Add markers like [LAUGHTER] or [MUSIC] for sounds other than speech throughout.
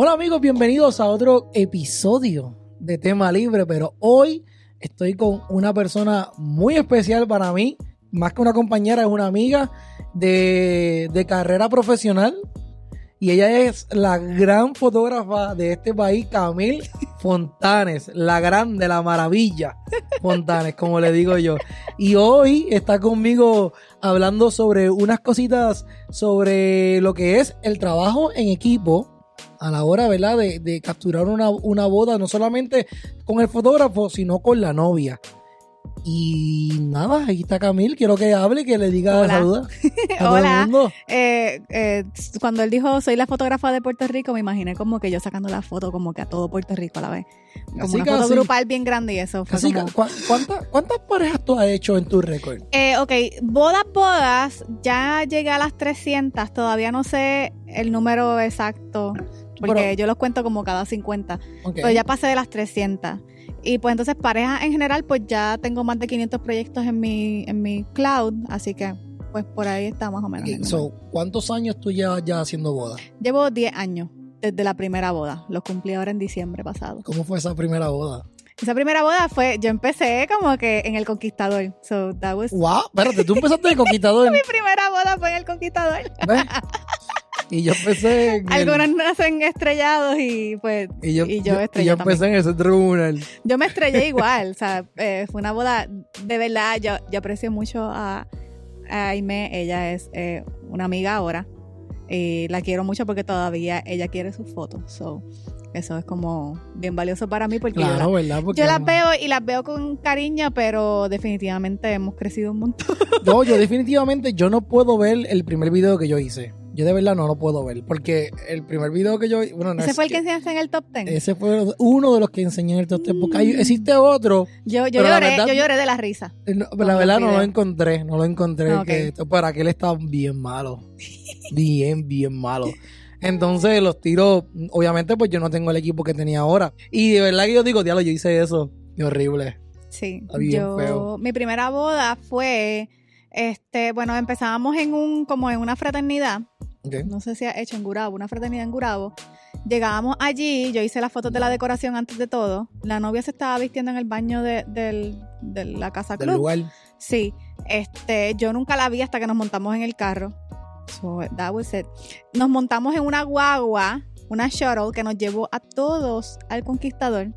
Hola amigos, bienvenidos a otro episodio de Tema Libre, pero hoy estoy con una persona muy especial para mí, más que una compañera, es una amiga de, de carrera profesional y ella es la gran fotógrafa de este país, Camil Fontanes, la grande, la maravilla Fontanes, como le digo yo. Y hoy está conmigo hablando sobre unas cositas sobre lo que es el trabajo en equipo a la hora, ¿verdad? De, de capturar una, una boda, no solamente con el fotógrafo, sino con la novia. Y nada, aquí está Camil, quiero que hable, que le diga Hola. saluda [LAUGHS] a todo el Hola. mundo. Eh, eh, cuando él dijo soy la fotógrafa de Puerto Rico, me imaginé como que yo sacando la foto como que a todo Puerto Rico a la vez. Como Casi, una foto grupal bien grande y eso fue Así que. ¿cu- cuántas, ¿cuántas parejas tú has hecho en tu récord? Eh, ok, bodas, bodas, ya llegué a las 300, todavía no sé el número exacto, porque Pero- yo los cuento como cada 50, Ok. pero ya pasé de las 300. Y pues entonces parejas en general, pues ya tengo más de 500 proyectos en mi, en mi cloud, así que pues por ahí está más o menos. Ok, el número. so, ¿Cuántos años tú llevas ya haciendo bodas? Llevo 10 años desde la primera boda. Los cumplí ahora en diciembre pasado. ¿Cómo fue esa primera boda? Esa primera boda fue, yo empecé como que en El Conquistador. So that was. ¡Wow! Espérate, tú empezaste de [LAUGHS] conquistador. Mi primera boda fue en El Conquistador. ¿ves? [LAUGHS] Y yo empecé en el- Algunos nacen estrellados y pues. y yo, y yo yo- y estrellé yo empecé en el centro comunal. Yo me estrellé [LAUGHS] igual. o sea, eh, fue una boda. De verdad, yo, yo aprecio mucho a, a Aime. Ella es eh, una amiga ahora. Y la quiero mucho porque todavía ella quiere sus fotos. So, eso es como bien valioso para mí porque yo la- Claro, ¿verdad? Porque Yo las veo y las veo con cariño, pero definitivamente hemos crecido un montón. No, yo definitivamente yo no puedo ver el primer video que yo hice. Yo de verdad no lo puedo ver. Porque el primer video que yo bueno, no Ese es fue el que enseñaste en el top 10. Ese fue uno de los que enseñé en el top 10. Porque hay- existe otro. Yo, yo, lloré, verdad- yo lloré de la risa. eh, no, la verdad no lo encontré. No lo encontré. Ah, que, para que él estaba bien malo. Bien, bien malo. Entonces los tiros, obviamente pues yo no tengo el equipo que tenía ahora. Y de verdad que yo digo, diablo, yo hice eso. Qué horrible. Sí. Está bien yo, feo. Mi primera boda fue, este, bueno, empezábamos en un, como en una fraternidad. No sé si ha hecho en Gurabo, una fraternidad en Gurabo. Llegábamos allí, yo hice las fotos de la decoración antes de todo. La novia se estaba vistiendo en el baño de, del- de la casa Del club. lugar. Sí, este, yo nunca la vi hasta que nos montamos en el carro. So, that was it. Nos montamos en una guagua, una shuttle que nos llevó a todos al Conquistador.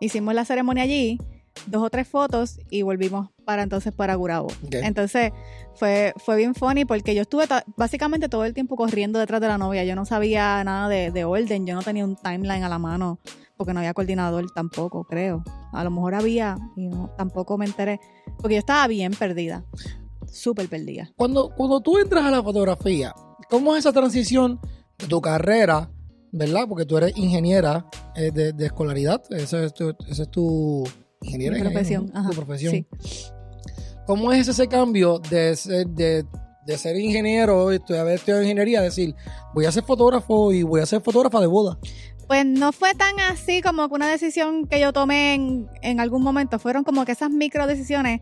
Hicimos la ceremonia allí, dos o tres fotos y volvimos para entonces para Gurabo. Entonces fue, fue bien funny porque yo estuve básicamente todo el tiempo corriendo detrás de la novia. Yo no sabía nada de, de orden, yo no tenía un timeline a la mano porque no había coordinador tampoco, creo. A lo mejor había y no, tampoco me enteré porque yo estaba bien perdida, súper perdida. Cuando, cuando tú entras a la fotografía, ¿cómo es esa transición de tu carrera, verdad? Porque tú eres ingeniera eh, de, de escolaridad, esa es tu, esa es tu ingeniera, Mi ingeniero, profesión, tu profesión. sí. ¿Cómo es ese cambio de ser, de, de ser ingeniero, y haber estudiado ingeniería, decir, voy a ser fotógrafo y voy a ser fotógrafa de boda? Pues no fue tan así como una decisión que yo tomé en, en algún momento. Fueron como que esas micro decisiones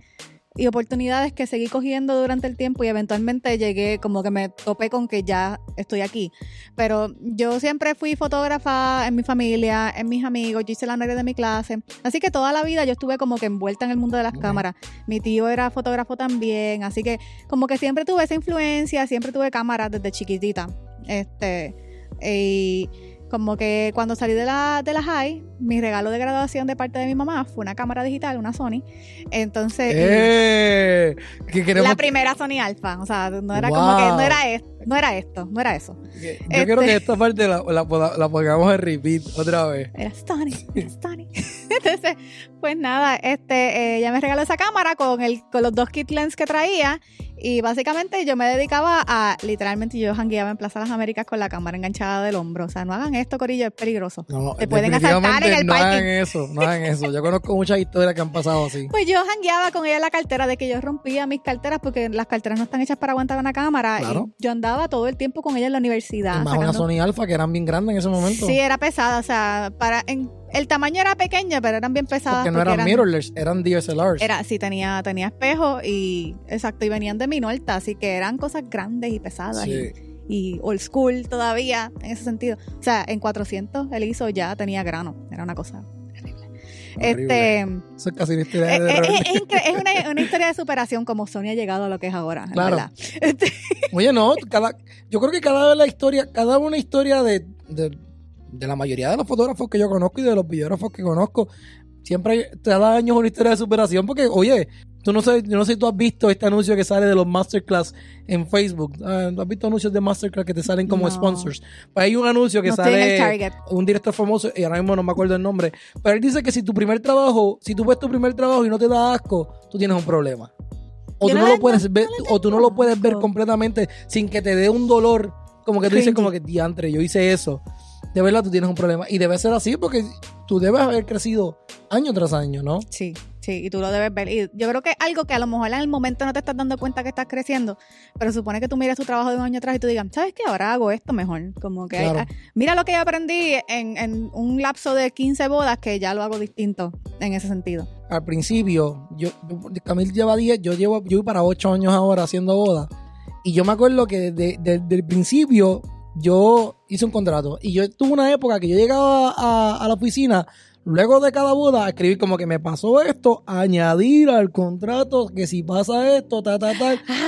y oportunidades que seguí cogiendo durante el tiempo y eventualmente llegué como que me topé con que ya estoy aquí. Pero yo siempre fui fotógrafa en mi familia, en mis amigos, yo hice la novia de mi clase. Así que toda la vida yo estuve como que envuelta en el mundo de las Ok. cámaras. Mi tío era fotógrafo también, así que como que siempre tuve esa influencia, siempre tuve cámaras desde chiquitita. Este, y como que cuando salí de la, de la high, mi regalo de graduación de parte de mi mamá fue una cámara digital, una Sony. Entonces, ¡Eh! Que queremos, la primera Sony Alpha, o sea, no era Wow. como que no era esto, no era esto, no era eso. Yo este- quiero que esta parte la, la, poda- la pongamos en repeat otra vez. Era Sony, era Sony. [LAUGHS] Entonces, pues nada, este, eh, ella me regaló esa cámara con el, con los dos kit lens que traía y básicamente yo me dedicaba a, literalmente yo jangueaba en Plaza Las Américas con la cámara enganchada del hombro, o sea, no hagan esto, Corillo, es peligroso. No, Te pueden asaltar en el no parking. hagan eso, no hagan eso. Yo conozco muchas historias que han pasado así. Pues yo jangueaba con ella en la cartera de que yo rompía mis carteras porque las carteras no están hechas para aguantar una cámara. Claro. Y yo andaba todo el tiempo con ella en la universidad. Y más una Sony Alpha que eran bien grandes en ese momento. Sí, era pesada, o sea, para en, el tamaño era pequeño, pero eran bien pesadas. porque no eran, mirrorless, eran DSLRs. Era, sí, tenía, tenía espejo y, exacto, y venían de Minolta, así que eran cosas grandes y pesadas Sí. y, y old school todavía en ese sentido. O sea, en 400 él hizo ya tenía grano, era una cosa terrible. Este, Eso es casi una historia eh, de eh, terror. es, es una, [LAUGHS] una historia de superación como Sony ha llegado a lo que es ahora, Claro. Este, [LAUGHS] Oye, no, cada, yo creo que cada vez la historia, cada una historia de, de, de la mayoría de los fotógrafos que yo conozco y de los videógrafos que conozco, siempre hay, cada año es una historia de superación porque, oye, tú no yo no sé si tú has visto este anuncio que sale de los masterclass en Facebook. Ah, ¿Tú has visto anuncios de masterclass que te salen como No. sponsors? Pues hay un anuncio que no sale un director famoso, y ahora mismo no me acuerdo el nombre, pero él dice que si tu primer trabajo, si tú ves tu primer trabajo y no te da asco, tú tienes un problema. O Yo tú no lo puedes ver, o tú no lo puedes ver completamente sin que te dé un dolor, como que tú dices como que diantre, yo hice eso. De verdad tú tienes un problema y debe ser así porque tú debes haber crecido año tras año, ¿no? Sí, sí, y tú lo debes ver. Y yo creo que es algo que a lo mejor en el momento no te estás dando cuenta que estás creciendo, pero supone que tú miras tu trabajo de un año atrás y tú digas, ¿sabes qué? Ahora hago esto mejor. Como que, Claro. ah, mira lo que yo aprendí en, en un lapso de 15 bodas que ya lo hago distinto en ese sentido. Al principio, yo, yo- Camil lleva 10, yo llevo, yo voy para 8 años ahora haciendo boda. Y yo me acuerdo que desde, desde el principio yo hice un contrato. Y yo tuve una época que yo llegaba a, a la oficina, luego de cada boda, escribir como que me pasó esto, añadir al contrato que si pasa esto, ta, ta,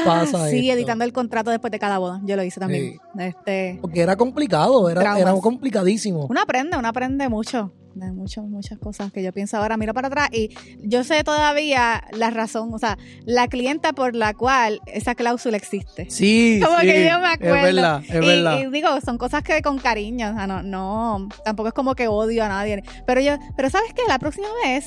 pasa Ah, sí, esto. editando el contrato después de cada boda. Yo lo hice también. Este, Porque era complicado, era, Traumas. era complicadísimo. uno aprende, uno aprende mucho de muchas, muchas cosas que yo pienso ahora, miro para atrás y yo sé todavía la razón, o sea, la clienta por la cual esa cláusula existe. Sí, [LAUGHS] Como sí, que yo me acuerdo. Es verdad, es y, verdad. y digo, son cosas que con cariño, o sea, no, no, tampoco es como que odio a nadie. Pero yo, pero ¿sabes qué? La próxima vez,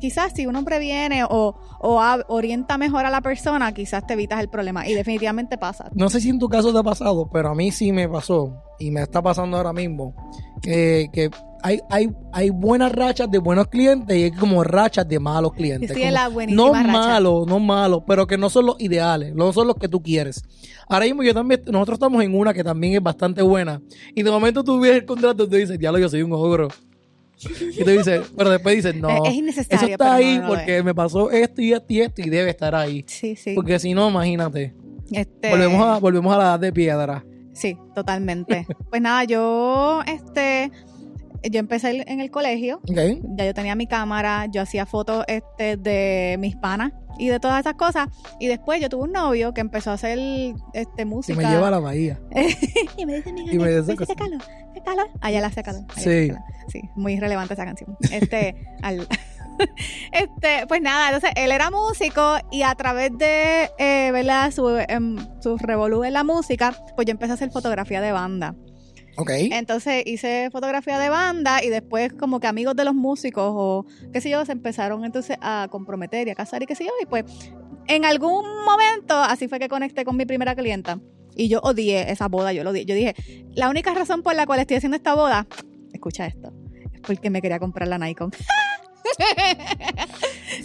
quizás si un hombre viene o, o a- orienta mejor a la persona, quizás te evitas el problema. Y definitivamente pasa. No sé si en tu caso te ha pasado, pero a mí sí me pasó y me está pasando ahora mismo. Que, que hay, hay, hay buenas rachas de buenos clientes y hay como rachas de malos clientes. En Como- la no racha. malos, no malos, pero que no son los ideales, no son los que tú quieres. Ahora mismo yo también, nosotros estamos en una que también es bastante buena. Y de momento tú ves el contrato y te dices, diablo, yo soy un ogro. Y te dices, [LAUGHS] pero después dices, no, Es- es innecesario, eso está no, ahí no lo porque me pasó esto y esto y esto y debe estar ahí. Sí, sí. Porque si no, imagínate. Este, Volvemos a, volvemos a la edad de piedra. Sí, totalmente. [LAUGHS] pues nada, yo, este, yo empecé en el colegio. Ya yo tenía mi cámara, yo hacía fotos este, de mis panas y de todas esas cosas. Y después yo tuve un novio que empezó a hacer este, Y música. me lleva a la bahía. [LAUGHS] y me dice, mi y me dice. ¿qué calor? ¿Qué calor? Allá la hace calor. Sí. le hace calor. Sí, muy relevante esa canción. Este, [LAUGHS] al- [LAUGHS] este, pues nada, entonces él era músico y a través de, eh, ¿verdad? Su, em, su revolú en la música, pues yo empecé a hacer fotografía de banda. Ok. Entonces hice fotografía de banda y después como que amigos de los músicos o qué sé yo, se empezaron entonces a comprometer y a casar y qué sé yo. Y pues en algún momento así fue que conecté con mi primera clienta. Y yo odié esa boda, yo lo odié. Yo dije, la única razón por la cual estoy haciendo esta boda, escucha esto, es porque me quería comprar la Nikon. [LAUGHS]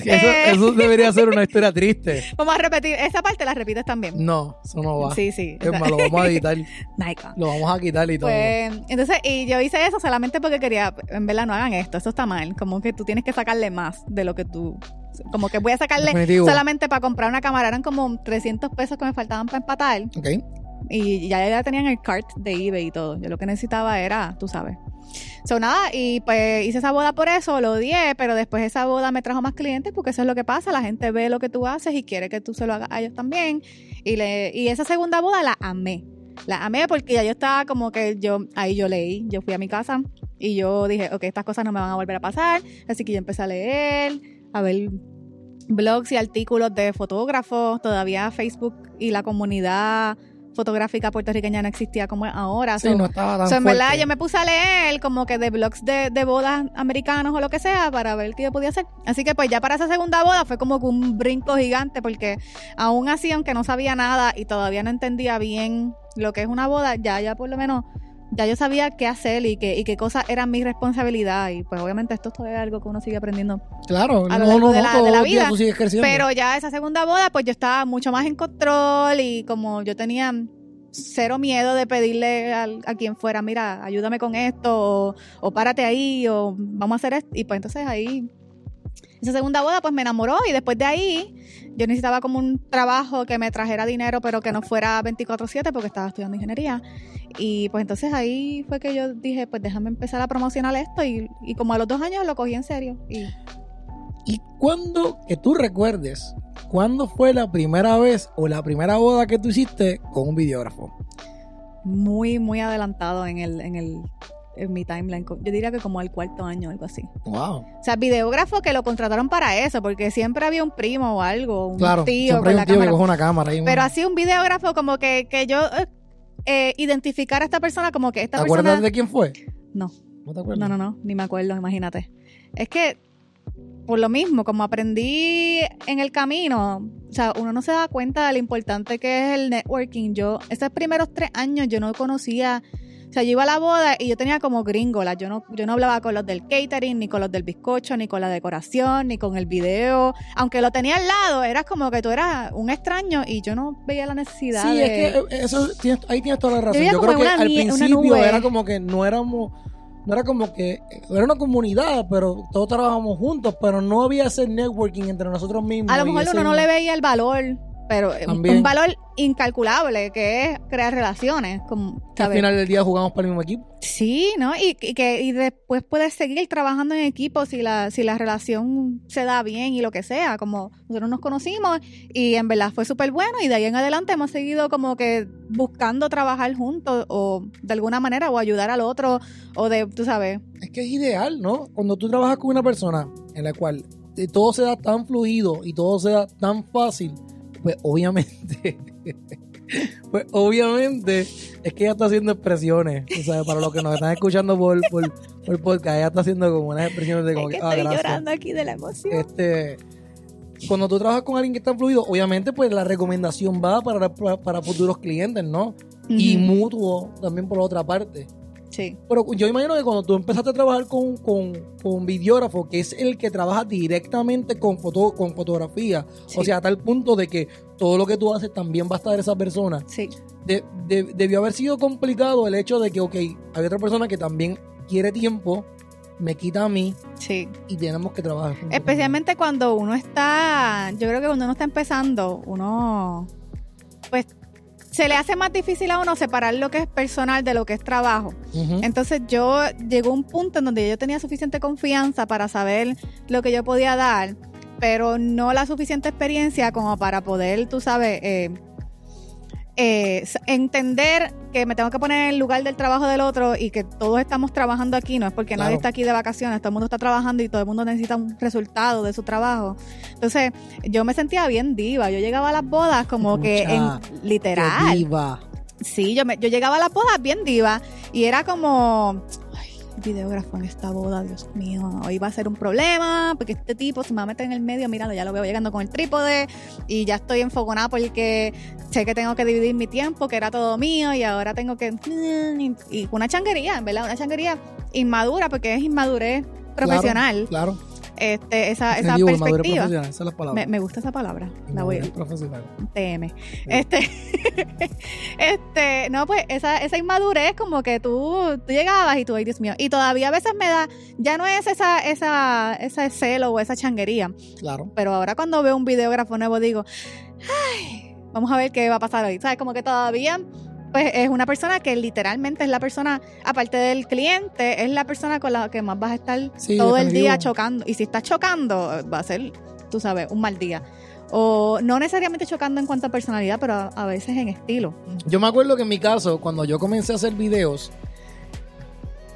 Eso, Eh. eso debería ser una historia triste. [LAUGHS] Vamos a repetir, esa parte la repites también. No, eso no va. Sí, sí. Es más, lo vamos a editar. [LAUGHS] Lo vamos a quitar y todo. Pues, entonces, y yo hice eso solamente porque quería, en verdad, no hagan esto, esto está mal. Como que tú tienes que sacarle más de lo que tú. Como que voy a sacarle Definitivo. solamente para comprar una cámara. Eran como 300 pesos que me faltaban para empatar. Ok. Y ya, ya tenían el cart de eBay y todo. Yo lo que necesitaba era, tú sabes. So nada, y pues hice esa boda por eso, lo odié, pero después esa boda me trajo más clientes porque eso es lo que pasa, la gente ve lo que tú haces y quiere que tú se lo hagas a ellos también. Y, le, y esa segunda boda la amé. La amé porque ya yo estaba como que yo, ahí yo leí, yo fui a mi casa y yo dije, ok, estas cosas no me van a volver a pasar, así que yo empecé a leer, a ver blogs y artículos de fotógrafos, todavía Facebook y la comunidad fotográfica puertorriqueña no existía como es ahora. Sí, So, no estaba tan so, en verdad yo me puse a leer como que de blogs de, de bodas americanos o lo que sea para ver qué yo podía hacer. Así que pues ya para esa segunda boda fue como un brinco gigante porque aún así, aunque no sabía nada y todavía no entendía bien lo que es una boda, ya, ya por lo menos, ya yo sabía qué hacer y qué, y qué cosas eran mi responsabilidad. Y pues obviamente esto es todavía algo que uno sigue aprendiendo. Claro, a lo no, largo no, de no, la- de la los días vida. tú sigues creciendo. Pero ya esa segunda boda, pues yo estaba mucho más en control y como yo tenía cero miedo de pedirle al- a, quien fuera, mira, ayúdame con esto, o, o párate ahí, o vamos a hacer esto. Y pues entonces ahí Esa segunda boda pues me enamoró y después de ahí yo necesitaba como un trabajo que me trajera dinero pero que no fuera 24/7 porque estaba estudiando ingeniería. Y pues entonces ahí fue que yo dije pues déjame empezar a promocionar esto y, y como a los dos años lo cogí en serio. Y ¿Y cuándo, que tú recuerdes, cuándo fue la primera vez o la primera boda que tú hiciste con un videógrafo? muy, muy adelantado en el, en el en mi timeline. Yo diría que como al cuarto año, algo así. Wow. O sea, videógrafo que lo contrataron para eso, porque siempre había un primo o algo, un Claro, tío con hay la un tío que cámara. coge una cámara. Pero así un videógrafo como que, que yo eh, eh, identificar a esta persona como que ¿Te esta acuerdas persona... de quién fue? No, ¿No te acuerdas? no, no, no, ni me acuerdo, imagínate. Es que por lo mismo, como aprendí en el camino, o sea, uno no se da cuenta de lo importante que es el networking. Yo, esos primeros tres años yo no conocía, o sea, yo iba a la boda y yo tenía como gringola. Yo no, yo no hablaba con los del catering, ni con los del bizcocho, ni con la decoración, ni con el video. Aunque lo tenía al lado, eras como que tú eras un extraño y yo no veía la necesidad Sí, de... es que eh, eso, tienes- ahí tienes toda la razón. Yo creo que al principio era como que no éramos, no era como que, era una comunidad, pero todos trabajamos juntos, pero no había ese networking entre nosotros mismos. A lo mejor uno no le veía el valor, pero También. un valor incalculable que es crear relaciones. Como, que al final del día jugamos para el mismo equipo. Sí, ¿no? Y, y que y después puedes seguir trabajando en equipo si la, si la relación se da bien y lo que sea. Como nosotros nos conocimos y en verdad fue súper bueno y de ahí en adelante hemos seguido como que buscando trabajar juntos o de alguna manera o ayudar al otro o de, tú sabes, Es que es ideal, ¿no? Cuando tú trabajas con una persona en la cual eh, todo se da tan fluido y todo se da tan fácil, pues obviamente, [LAUGHS] pues obviamente es que ella está haciendo expresiones, o sea, para los que nos están escuchando por, por, por podcast, ella está haciendo como unas expresiones de como es que que, ah, estoy gracias. llorando aquí de la emoción. Este, cuando tú trabajas con alguien que está fluido, obviamente pues la recomendación va para, para, para futuros clientes, ¿no? Y mutuo también por la otra parte. Sí, Pero yo imagino que cuando tú empezaste a trabajar con, con, con videógrafo, que es el que trabaja directamente con, foto, con fotografía, Sí. o sea, a tal punto de que todo lo que tú haces también va a estar esa persona, sí. de- de- debió haber sido complicado el hecho de que, ok, hay otra persona que también quiere tiempo, me quita a mí Sí. y tenemos que trabajar juntos. Especialmente cuando uno está, yo creo que cuando uno está empezando, uno, pues, se le hace más difícil a uno separar lo que es personal de lo que es trabajo. Entonces yo llegó un punto en donde yo tenía suficiente confianza para saber lo que yo podía dar, pero no la suficiente experiencia como para poder, tú sabes, eh, eh, entender que me tengo que poner en el lugar del trabajo del otro y que todos estamos trabajando aquí, no es porque Claro. nadie está aquí de vacaciones, todo el mundo está trabajando y todo el mundo necesita un resultado de su trabajo. Entonces, yo me sentía bien diva, yo llegaba a las bodas como que en literal. Diva. Sí, yo, me, yo llegaba a la boda bien diva y era como, videógrafo en esta boda, Dios mío, hoy va a ser un problema porque este tipo se me va a meter en el medio, míralo, ya lo veo llegando con el trípode y ya estoy enfogonada porque sé que tengo que dividir mi tiempo, que era todo mío y ahora tengo que... Y, una changuería, en verdad, una changuería inmadura porque es inmadurez profesional, Claro. Este, esa, esa perspectiva. Me, me gusta esa palabra, la voy profesional. TM. Este, [LAUGHS] este, no, pues esa, esa inmadurez como que tú, tú llegabas y tú, ay Dios mío, y todavía a veces me da, ya no es esa, esa, ese celo o esa changuería, Claro. pero ahora cuando veo un videógrafo nuevo digo, ay, vamos a ver qué va a pasar hoy, ¿sabes? Como que todavía, pues es una persona que literalmente es la persona, aparte del cliente, es la persona con la que más vas a estar Sí, todo el día chocando, y si estás chocando, va a ser, tú sabes, un mal día. O no necesariamente chocando en cuanto a personalidad, pero a, a veces en estilo. Yo me acuerdo que en mi caso, cuando yo comencé a hacer videos,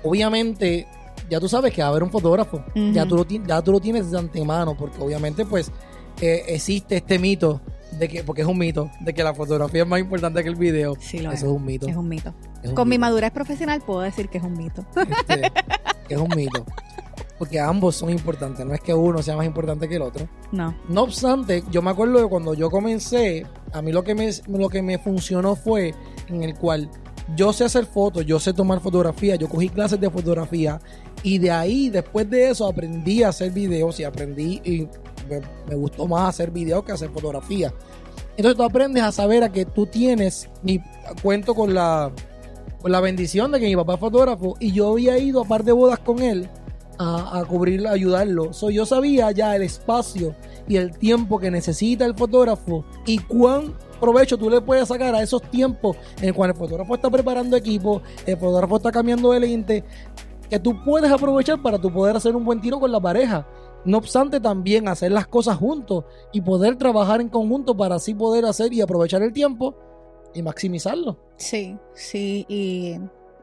obviamente, ya tú sabes que va a haber un fotógrafo. Ya, tú lo, ya tú lo tienes de antemano, porque obviamente, pues, eh, existe este mito, de que, porque es un mito, de que la fotografía es más importante que el video. Sí, lo Eso es. es un mito. Es un mito. es un Con mi madurez profesional puedo decir que es un mito. Este, [LAUGHS] es un mito. Porque ambos son importantes, no es que uno sea más importante que el otro. No. No obstante, yo me acuerdo de cuando yo comencé, a mí lo que me, lo que me funcionó fue en el cual yo sé hacer fotos, yo sé tomar fotografía, yo cogí clases de fotografía y de ahí, después de eso, aprendí a hacer videos y aprendí y me, gustó más hacer videos que hacer fotografía. Entonces tú aprendes a saber a que tú tienes, mi cuento con la, con la bendición de que mi papá es fotógrafo y yo había ido a par de bodas con él a, a cubrir, a ayudarlo. So, yo sabía ya el espacio y el tiempo que necesita el fotógrafo y cuán provecho tú le puedes sacar a esos tiempos en cual el fotógrafo está preparando equipo, el fotógrafo está cambiando de lente, que tú puedes aprovechar para tú poder hacer un buen tiro con la pareja. No obstante, también hacer las cosas juntos y poder trabajar en conjunto para así poder hacer y aprovechar el tiempo y maximizarlo. Sí, sí, y,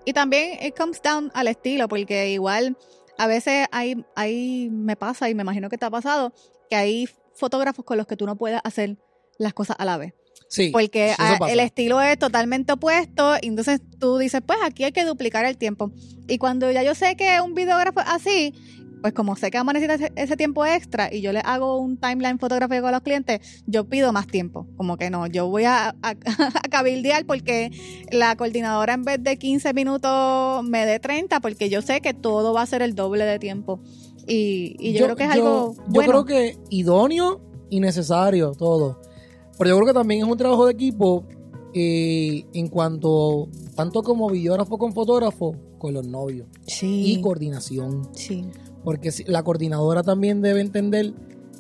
y también it comes down al estilo, porque igual a veces hay, hay, me pasa y me imagino que te ha pasado, que hay fotógrafos con los que tú no puedes hacer las cosas a la vez. Sí. Porque el estilo es totalmente opuesto, y entonces tú dices, pues aquí hay que duplicar el tiempo. Y cuando ya yo sé que un videógrafo es así, pues como sé que vamos a necesitar ese, tiempo extra y yo le hago un timeline fotográfico a los clientes, yo pido más tiempo. Como que no, yo voy a, a, [LAUGHS] a cabildear porque la coordinadora en vez de 15 minutos me dé 30 porque yo sé que todo va a ser el doble de tiempo. Y, y yo, creo que es algo yo bueno. creo que idóneo y necesario todo. Pero yo creo que también es un trabajo de equipo eh, en cuanto, tanto como videógrafo con fotógrafo, con los novios. sí, Y coordinación. sí. Porque la coordinadora también debe entender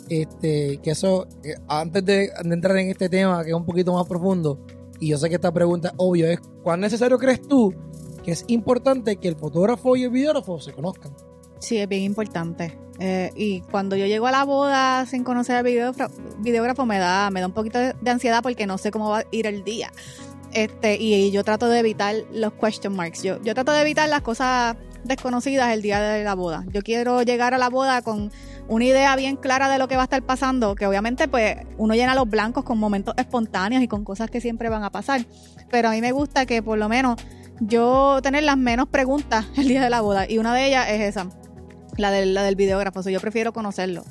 este, que eso, eh, antes de, entrar en este tema, que es un poquito más profundo, y yo sé que esta pregunta obvio, es ¿cuán necesario crees tú que es importante que el fotógrafo y el videógrafo se conozcan? Sí, es bien importante. Eh, y cuando yo llego a la boda sin conocer al videógrafo, videógrafo me da, me da un poquito de ansiedad porque no sé cómo va a ir el día. Este, y, yo trato de evitar los question marks. Yo, yo trato de evitar las cosas desconocidas el día de la boda. Yo quiero llegar a la boda con una idea bien clara de lo que va a estar pasando, que obviamente pues uno llena los blancos con momentos espontáneos y con cosas que siempre van a pasar. Pero a mí me gusta que por lo menos yo tener las menos preguntas el día de la boda. Y una de ellas es esa la del, la del videógrafo, o sea, yo prefiero conocerlo.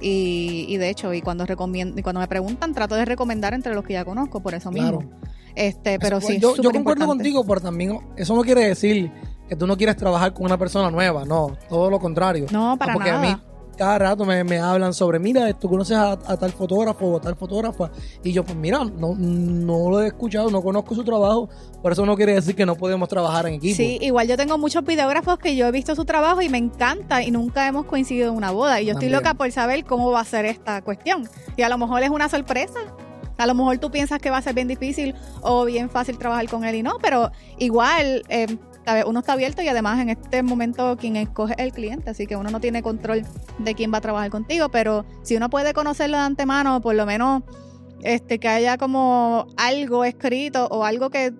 Y, y de hecho, y cuando recomiendo, y cuando me preguntan, trato de recomendar entre los que ya conozco, por eso Claro. mismo. Este, pero Eso, sí, yo, yo concuerdo importante. contigo, pero también eso no quiere decir que tú no quieres trabajar con una persona nueva, no, todo lo contrario. No, para Ah, porque nada. a mí cada rato me, me hablan sobre, mira, tú conoces a, a tal fotógrafo o a tal fotógrafa, y yo, pues mira, no, no lo he escuchado, no conozco su trabajo, por eso no quiere decir que no podemos trabajar en equipo. Sí, igual yo tengo muchos videógrafos que yo he visto su trabajo y me encanta y nunca hemos coincidido en una boda. Y yo estoy loca por saber cómo va a ser esta cuestión. Y a lo mejor es una sorpresa. A lo mejor tú piensas que va a ser bien difícil o bien fácil trabajar con él y no, pero igual eh, uno está abierto y además en este momento quien escoge es el cliente, así que uno no tiene control de quién va a trabajar contigo, pero si uno puede conocerlo de antemano, por lo menos este que haya como algo escrito o algo que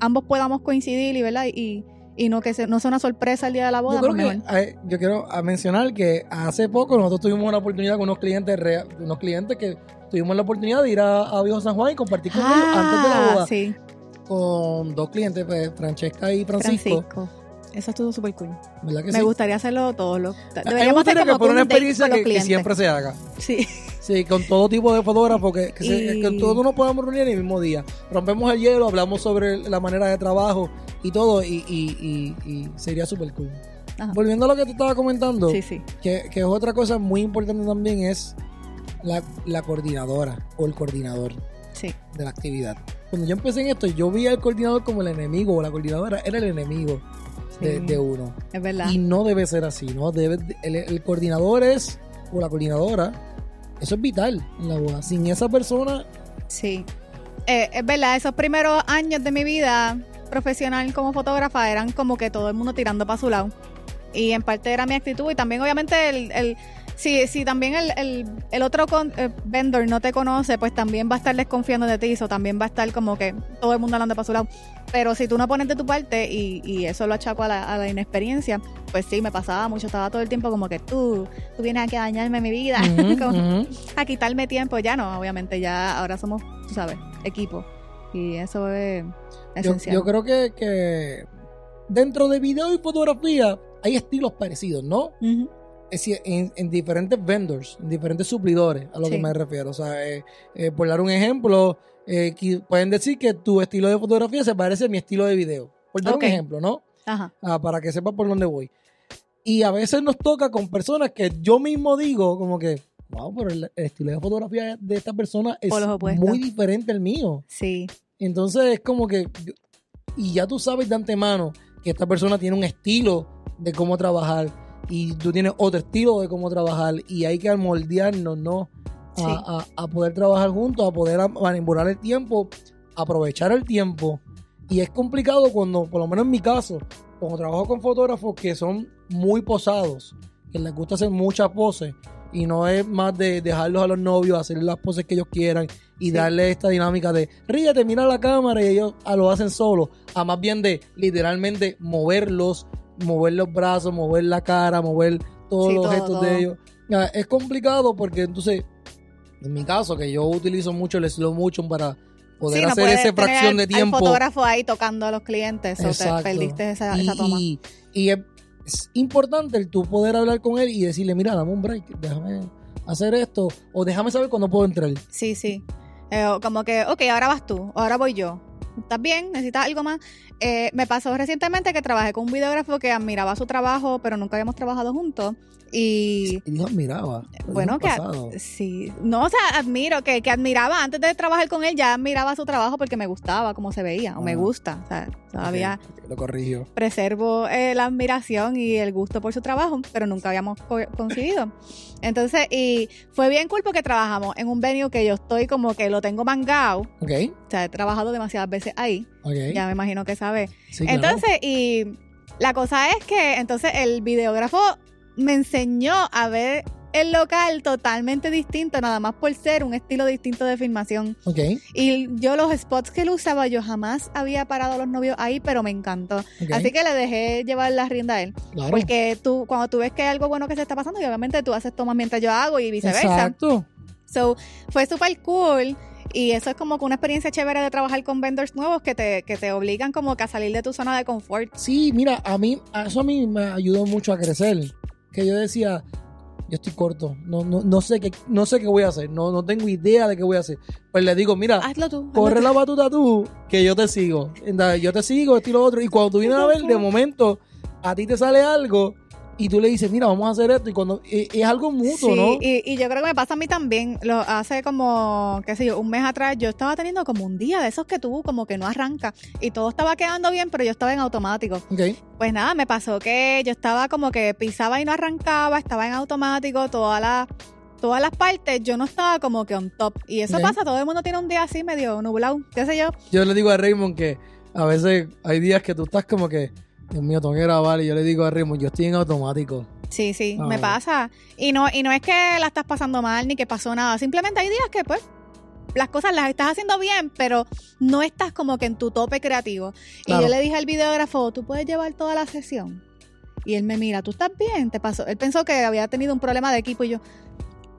ambos podamos coincidir y verdad y, y no que se, no sea una sorpresa el día de la boda Yo creo que mejor. eh, yo quiero mencionar que hace poco nosotros tuvimos una oportunidad con unos clientes rea- unos clientes que tuvimos la oportunidad de ir a, a Viejo San Juan y compartir con ellos antes de la boda. Ah, sí con dos clientes, pues, Francesca y Francisco. Francisco eso estuvo súper cool ¿Verdad que me sí? gusta hacerlo todos los A mí me deberíamos hacer gustaría que como que una un date experiencia que, siempre se haga. sí Sí, con todo tipo de fotógrafos, que, que, se- Y- que todos nos podamos reunir el mismo día. Rompemos el hielo, hablamos sobre la manera de trabajo y todo, y, y- y- y sería súper cool. Ajá. Volviendo a lo que te estaba comentando, sí sí que, que es otra cosa muy importante también es la, la coordinadora o el coordinador sí de la actividad. Cuando yo empecé en esto, yo vi al coordinador como el enemigo, o la coordinadora era el enemigo de, uno. es verdad Y no debe ser así, ¿no? Debe, el, el coordinador es, o la coordinadora, eso es vital en la boda. Sin esa persona, Sí. Eh, es verdad, esos primeros años de mi vida profesional como fotógrafa eran como que todo el mundo tirando para su lado. Y en parte era mi actitud y también obviamente el... el si, si también el, el, el otro con- eh, vendor no te conoce, pues también va a estar desconfiando de ti, o también va a estar como que todo el mundo hablando para su lado. Pero si tú no pones de tu parte y, y eso lo achaco a la, a la inexperiencia, pues sí, me pasaba mucho, estaba todo el tiempo como que tú, tú vienes aquí a dañarme mi vida. [LAUGHS] Como- a quitarme tiempo. Ya no, obviamente, ya ahora somos, tú sabes, equipo. Y eso es esencial. yo creo que, que dentro de video y fotografía hay estilos parecidos, ¿no? Decir, en, en diferentes vendors, en diferentes suplidores, a lo que me refiero. O sea, eh, eh, por dar un ejemplo, eh, pueden decir que tu estilo de fotografía se parece a mi estilo de video. Por dar un ejemplo, ¿no? Ajá. Ah, para que sepas por dónde voy. Y a veces nos toca con personas que yo mismo digo, como que, wow, pero el, el estilo de fotografía de esta persona es muy diferente al mío. Sí. Entonces es como que, y ya tú sabes de antemano que esta persona tiene un estilo de cómo trabajar y tú tienes otro estilo de cómo trabajar y hay que moldearnos, ¿no? A, Sí. a- a poder trabajar juntos, a poder manipular el tiempo, aprovechar el tiempo. Y es complicado cuando, por lo menos en mi caso, cuando trabajo con fotógrafos que son muy posados, que les gusta hacer muchas poses y no es más de dejarlos a los novios hacer las poses que ellos quieran y Sí. darle esta dinámica de ríete, mira la cámara y ellos ah, lo hacen solo, a más bien de literalmente moverlos, mover los brazos, mover la cara, mover todos Sí, los todo, gestos todo. de ellos. Es complicado porque entonces, en mi caso, que yo utilizo mucho el slow motion para poder Sí, no hacer esa fracción al- de tiempo. Fotógrafo ahí tocando a los clientes, o te Exacto. perdiste esa, y, esa toma. y- y es, es importante el tú poder hablar con él y decirle, mira, dame un break, déjame hacer esto, o déjame saber cuándo puedo entrar. Sí, sí. Eh, como que, ok, ahora vas tú, ahora voy yo. ¿Estás bien? ¿Necesitas algo más? Eh, me pasó recientemente que trabajé con un videógrafo que admiraba su trabajo, pero nunca habíamos trabajado juntos. Y Y dijo, admiraba. bueno, que pasado. sí, no, o sea, admiro, que, que admiraba antes de trabajar con él, ya admiraba su trabajo porque me gustaba cómo se veía, o me Ah. gusta, o sea, todavía lo corrigió. preservo eh, la admiración y el gusto por su trabajo, pero nunca habíamos co- coincidido. Entonces, y fue bien cool porque trabajamos en un venue que yo estoy como que lo tengo mangado, Ok, o sea, he trabajado demasiadas veces ahí, ok. ya me imagino que sabe. Sí, claro. Entonces, y la cosa es que entonces el videógrafo me enseñó a ver el local totalmente distinto, nada más por ser un estilo distinto de filmación. Ok, Y yo los spots que él usaba, yo jamás había parado a los novios ahí, pero me encantó. Así que le dejé llevar la rienda a él. claro. Porque tú, cuando tú ves que hay algo bueno que se está pasando, y obviamente tú haces tomas mientras yo hago y viceversa. Exacto. So, fue súper cool. Y eso es como que una experiencia chévere de trabajar con vendors nuevos que te, que te obligan como que a salir de tu zona de confort. Sí, mira, a mí, eso a mí me ayudó mucho a crecer. Que yo decía, yo estoy corto, no, no, no sé qué, no sé qué voy a hacer, no, no tengo idea de qué voy a hacer. Pues le digo, mira, Hazlo tú. corre la batuta tú, que yo te sigo. Yo te sigo, esto y lo otro. Y cuando tú vienes a ver, de momento, a ti te sale algo y tú le dices, mira, vamos a hacer esto. Y cuando y- y es algo mutuo, Sí, ¿no? y, y yo creo que me pasa a mí también. Lo, hace como, qué sé yo, un mes atrás yo estaba teniendo como un día de esos que tú como que no arranca y todo estaba quedando bien, pero yo estaba en automático. Ok, Pues nada, me pasó que yo estaba como que pisaba y no arrancaba, estaba en automático, todas las todas las partes, yo no estaba como que on top. Y eso pasa, todo el mundo tiene un día así medio nublado, qué sé yo. yo le digo a Raymond que a veces hay días que tú estás como que, Dios mío. Y yo le digo a Raymond, yo estoy en automático. Sí, sí, Ah, me pasa. Y no, y no es que la estás pasando mal ni que pasó nada, simplemente hay días que pues las cosas las estás haciendo bien, pero no estás como que en tu tope creativo. Claro. Y yo le dije al videógrafo, ¿tú puedes llevar toda la sesión? Y él me mira, ¿tú estás bien? Te pasó. Él pensó que había tenido un problema de equipo y yo,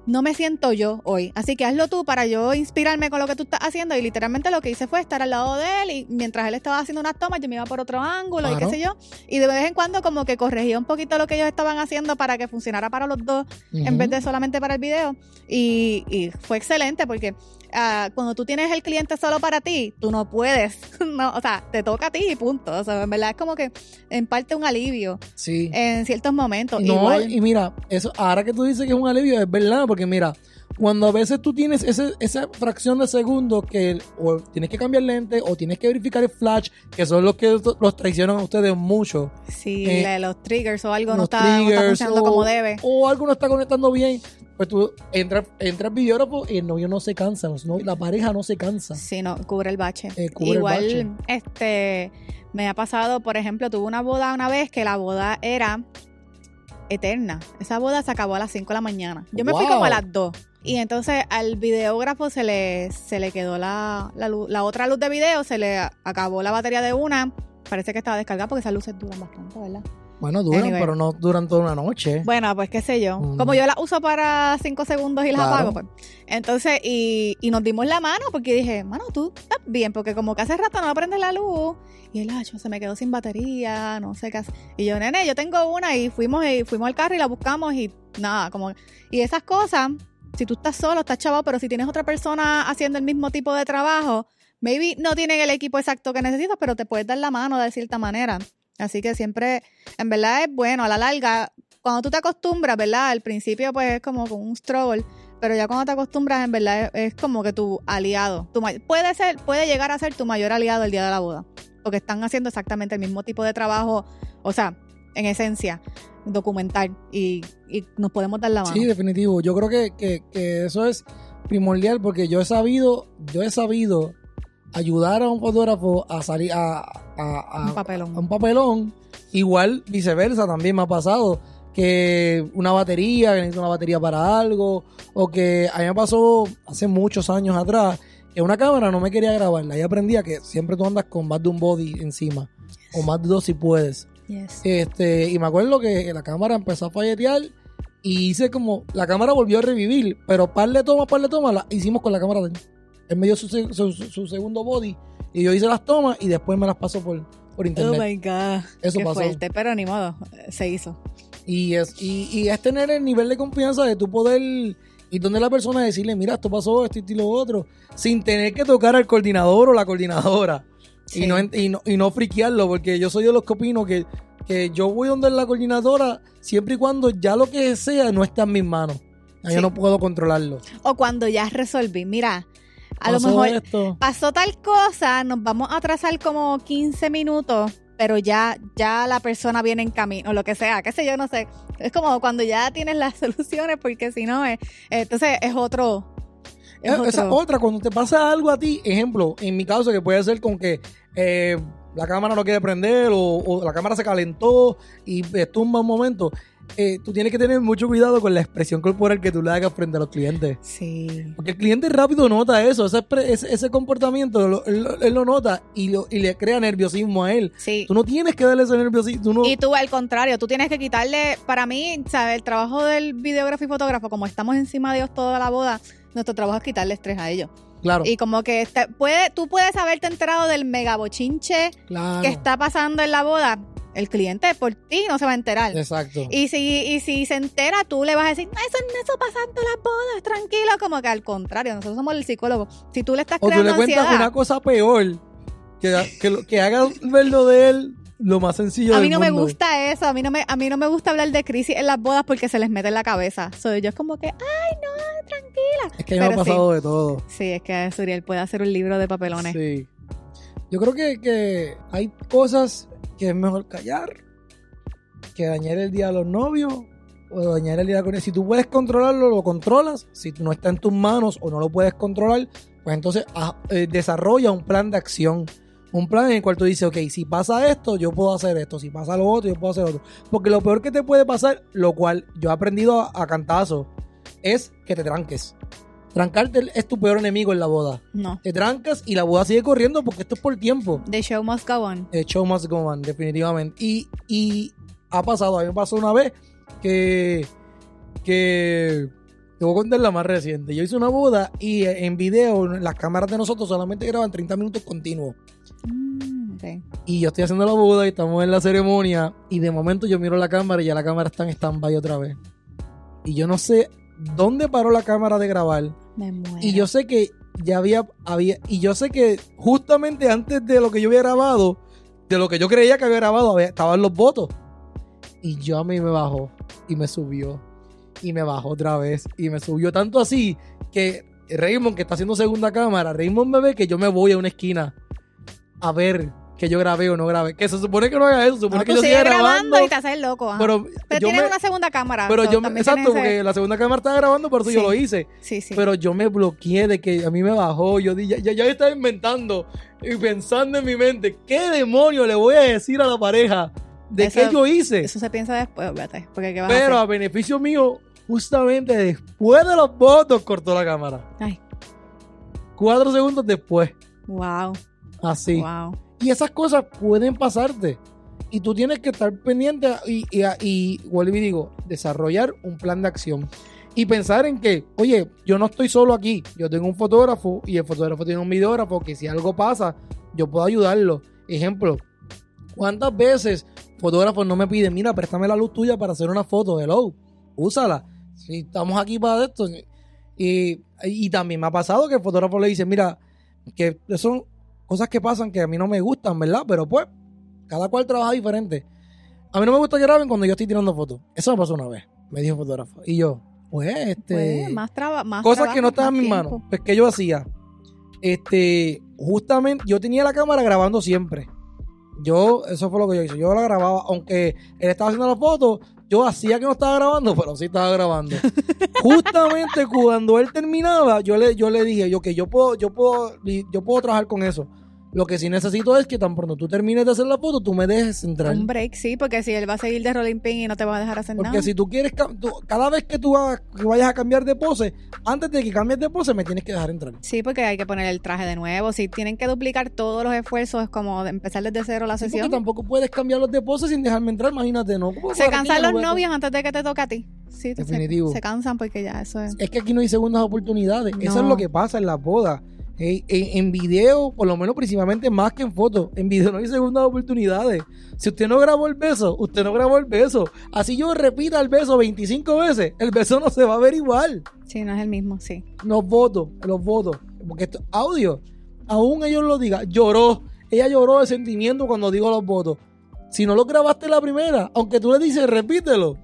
no me siento yo hoy. Así que hazlo tú para yo inspirarme con lo que tú estás haciendo. Y literalmente lo que hice fue estar al lado de él y mientras él estaba haciendo unas tomas, yo me iba por otro ángulo y qué sé yo. Y de vez en cuando como que corregía un poquito lo que ellos estaban haciendo para que funcionara para los dos en vez de solamente para el video. Y, y fue excelente porque ah, cuando tú tienes el cliente solo para ti, tú no puedes. [LAUGHS] no, o sea, te toca a ti y punto. O sea, en verdad es como que en parte un alivio Sí. en ciertos momentos. No, Igual, y mira, eso, ahora que tú dices que es un alivio, es verdad, porque mira, cuando a veces tú tienes ese, esa fracción de segundo que o tienes que cambiar lente o tienes que verificar el flash, que son los que los traicionan a ustedes mucho. si eh, los triggers o algo no está, no está funcionando o- como debe. O algo no está conectando bien, pues tú entras, entras videógrafo y el novio no se cansa, no- la pareja no se cansa. Sí, no, cubre el bache. Eh, cubre el Igual, bache. este, me ha pasado, por ejemplo, tuve una boda una vez que la boda era eterna. Esa boda se acabó a las 5 de la mañana. Yo me fui Wow. como a las 2. Y entonces al videógrafo se le, se le quedó la, la, luz- la otra luz de video, se le acabó la batería de una. Parece que estaba descargada porque esas luces duran bastante, ¿verdad? Bueno, duran, Anyway. pero no duran toda una noche. Bueno, pues qué sé yo. Mm. Como yo las uso para cinco segundos y las Claro. apago, pues. Entonces, y, y nos dimos la mano porque dije, mano, tú estás bien, porque como que hace rato no prendes la luz. Y el hacho se me quedó sin batería, no sé qué hacer. Y yo, nene, yo tengo una y fuimos y fuimos al carro y la buscamos y nada, como. Y esas cosas, si tú estás solo, estás chavado, pero si tienes otra persona haciendo el mismo tipo de trabajo, maybe no tienen el equipo exacto que necesitas, pero te puedes dar la mano de cierta manera. Así que siempre, en verdad es bueno, a la larga, cuando tú te acostumbras, ¿verdad? Al principio pues es como con un struggle, pero ya cuando te acostumbras, en verdad es, como que tu aliado. Tu, puede ser, puede llegar a ser tu mayor aliado el día de la boda, porque están haciendo exactamente el mismo tipo de trabajo, o sea, en esencia. documentar y, y nos podemos dar la mano. Sí, definitivo. Yo creo que, que- que eso es primordial porque yo he sabido, yo he sabido ayudar a un fotógrafo a salir a, a- a- Un papelón. a un papelón. Igual viceversa también me ha pasado que una batería, que necesito una batería para algo, o que a mí me pasó hace muchos años atrás que una cámara no me quería grabarla. Y aprendí a que siempre tú andas con más de un body encima, o más de dos si puedes. Yes. Este, y me acuerdo que la cámara empezó a falletear y hice como, la cámara volvió a revivir, pero par de tomas, par de tomas, la hicimos con la cámara de él. Me dio su, su- segundo body y yo hice las tomas y después me las pasó por, por Oh internet. my God. Eso Qué pasó. fuerte, pero ni modo, se hizo. y, es, y, y es tener el nivel de confianza de tu poder ir donde la persona y decirle, mira, esto pasó, esto y lo otro, sin tener que tocar al coordinador o la coordinadora. Sí. Y, no, y, no, y no friquearlo, porque yo soy de los que opino que, que yo voy donde la coordinadora siempre y cuando ya lo que sea no está en mis manos. Sí. Yo no puedo controlarlo. O cuando ya resolví, mira, a lo mejor esto. pasó tal cosa, nos vamos a atrasar como 15 minutos, pero ya, ya la persona viene en camino, o lo que sea, qué sé yo, no sé. Es como cuando ya tienes las [LAUGHS] soluciones, porque si no, es, entonces es otro. es Eh, Esa otro- otra, cuando te pasa algo a ti, ejemplo, en mi caso, que puede ser con que eh, la cámara no quiere prender o, o la cámara se calentó y estumba un momento, eh, tú tienes que tener mucho cuidado con la expresión corporal que tú le hagas frente a los clientes. Sí. Porque el cliente rápido nota eso, ese, comportamiento, lo- él, él lo nota y, lo, y le crea nerviosismo a él. Sí. Tú no tienes que darle ese nerviosismo. Tú no, Y tú, al contrario, tú tienes que quitarle, para mí, ¿sabes? El trabajo del videógrafo y fotógrafo, como estamos encima de ellos toda la boda, nuestro trabajo es quitarle estrés a ellos. claro, Y como que puede, tú puedes haberte enterado del megabochinche claro. que está pasando en la boda. El cliente por ti no se va a enterar. Exacto. Y si, y si se entera, tú le vas a decir, no, eso, eso pasa en todas las bodas, tranquilo. Como que al contrario, nosotros somos el psicólogo. Si tú le estás O tú creando le cuentas ansiedad, una cosa peor que, que, lo- que haga verlo de él lo más sencillo a mí no me mundo. gusta eso. A mí no me, a mí no me gusta hablar de crisis en las bodas porque se les mete en la cabeza. Soy yo es como que, ay, no, tranquila. Es que me ha Pero sí. pasado de todo. Sí, es que Suriel puede hacer un libro de papelones. Sí. Yo creo que, que hay cosas que es mejor callar que dañar el día a los novios o dañar el día con él. Si tú puedes controlarlo, lo controlas. Si no está en tus manos o no lo puedes controlar, pues entonces ah, eh, desarrolla un plan de acción. Un plan en el cual tú dices, ok, si pasa esto, yo puedo hacer esto. Si pasa lo otro, yo puedo hacer otro. Porque lo peor que te puede pasar, lo cual yo he aprendido a, a cantazo, es que te tranques. Trancarte es tu peor enemigo en la boda No. te trancas y la boda sigue corriendo porque esto es por tiempo. The show must go on. El show must go on, definitivamente. Y, y ha pasado, a mí me pasó una vez que, que te voy a contar la más reciente. Yo hice una boda y en video las cámaras de nosotros solamente graban 30 minutos continuos. Mm, ok. Y yo estoy haciendo la boda y estamos en la ceremonia y de momento yo miro la cámara y ya la cámara está en stand-by otra vez. Y yo no sé dónde paró la cámara de grabar. Me muero. Y yo sé que ya había, había, y yo sé que justamente antes de lo que yo había grabado, de lo que yo creía que había grabado, había- estaban los votos. Y yo a mí me bajó y me subió. Y me bajó otra vez. Y me subió tanto así que Raymond, que está haciendo segunda cámara, Raymond me ve que yo me voy a una esquina a ver que yo grabé o no grabé. Que se supone que no haga eso, se supone No, que yo siga grabando, grabando. y te haces loco. ajá. pero Pero yo tienes me, una segunda cámara. pero yo exacto, ese- porque la segunda cámara estaba grabando, por eso yo lo hice. Sí, sí. Pero yo me bloqueé de que a mí me bajó. Yo ya, ya, ya estaba inventando y pensando en mi mente, ¿qué demonio le voy a decir a la pareja de Eso- qué yo hice? Eso se piensa después, fíjate. Porque ¿qué vas a Pero a hacer? beneficio mío, justamente después de los votos, cortó la cámara. Ay, Cuatro segundos después. wow, Así. wow. Y esas cosas pueden pasarte. Y tú tienes que estar pendiente y, y, y digo, desarrollar un plan de acción. Y pensar en que, oye, yo no estoy solo aquí. Yo tengo un fotógrafo y el fotógrafo tiene un videógrafo que si algo pasa, yo puedo ayudarlo. Ejemplo, ¿cuántas veces fotógrafos no me piden, mira, préstame la luz tuya para hacer una foto? Hello, úsala. Si estamos aquí para esto. Y, y también me ha pasado que el fotógrafo le dice, mira, que son cosas que pasan que a mí no me gustan, ¿verdad? Pero pues, cada cual trabaja diferente. A mí no me gusta que graben cuando yo estoy tirando fotos. Eso me pasó una vez, me dijo un fotógrafo. Y yo, pues, este. Pues, más trabajo. Más cosas trabajo, que no estaban en mis manos. Pues, ¿qué yo hacía? Este, justamente, yo tenía la cámara grabando siempre. Yo, eso fue lo que yo hice. Yo la grababa, aunque él estaba haciendo la foto, yo hacía que no estaba grabando, pero sí estaba grabando. Justamente cuando él terminaba, yo le, yo le dije, yo que yo puedo, yo puedo, yo puedo trabajar con eso. Lo que sí necesito es que tan pronto tú termines de hacer la foto, tú me dejes entrar. Un break, sí, porque si él va a seguir de rolling pin y no te va a dejar hacer Porque nada. si tú quieres, tú- cada vez que tú que vayas a cambiar de pose, antes de que cambies de pose, me tienes que dejar entrar. Sí, porque hay que poner el traje de nuevo. Si tienen que duplicar todos los esfuerzos, es como empezar desde cero la Sí, porque sesión. tampoco puedes cambiar los de pose sin dejarme entrar, imagínate, ¿no? ¿Cómo se cansan los novios antes de que te toque a ti. Sí, Definitivo. Se, cansan porque ya eso es. Es que aquí no hay segundas oportunidades. Eso es lo que pasa en las bodas. En, en- en video, por lo menos principalmente más que en fotos, en video no hay segundas oportunidades. Si usted no grabó el beso, usted no grabó el beso. Así yo repita el beso 25 veces, el beso no se va a ver igual. Sí, no es el mismo, sí. Los votos, los votos. Porque esto audio, aún ellos lo digan, lloró. Ella lloró de sentimiento cuando digo los votos. Si no lo grabaste la primera, aunque tú le dices repítelo,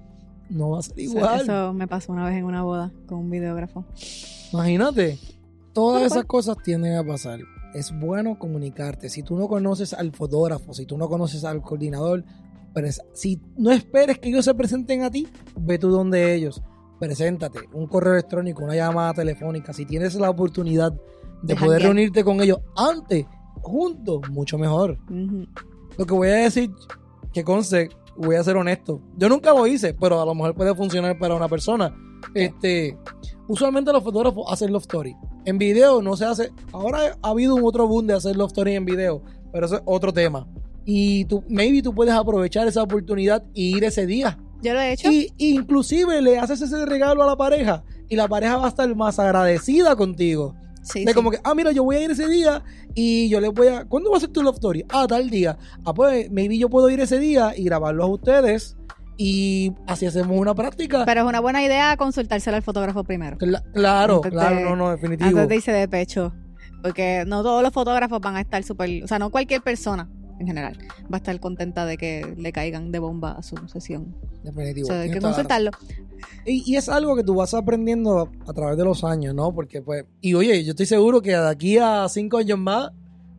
no va a ser Eso- igual. Eso me pasó una vez en una boda con un videógrafo. Imagínate. Todas esas cosas tienden a pasar. Es bueno comunicarte. Si tú no conoces al fotógrafo, si tú no conoces al coordinador, si no esperes que ellos se presenten a ti, ve tú donde ellos. Preséntate. Un correo electrónico, una llamada telefónica. Si tienes la oportunidad de De poder reunirte con ellos antes, juntos, mucho mejor. Lo que voy a decir, que conste, voy a ser honesto. Yo nunca lo hice, pero a lo mejor puede funcionar para una persona. Este, usualmente los fotógrafos hacen love story. En video no se hace. Ahora ha habido un otro boom de hacer love story en video, pero eso es otro tema. Y tú, maybe tú puedes aprovechar esa oportunidad y ir ese día. Yo lo he hecho. Y, y inclusive le haces ese regalo a la pareja y la pareja va a estar más agradecida contigo. sí, De sí. como que, ah, mira, yo voy a ir ese día y yo les voy a. ¿Cuándo va a ser tu love story? Ah, tal día. Ah, pues, maybe yo puedo ir ese día y grabarlos a ustedes y así hacemos una práctica. Pero es una buena idea consultárselo al fotógrafo primero. Cla- claro, Antes claro, de- no, no, definitivo. Antes de irse de pecho. Porque no todos los fotógrafos van a estar súper. O sea, no cualquier persona en general va a estar contenta de que le caigan de bomba a su sesión. Definitivo. O sea, hay que consultarlo. Y, y es algo que tú vas aprendiendo a través de los años, ¿no? Porque, pues. Y oye, yo estoy seguro que de aquí a cinco años más,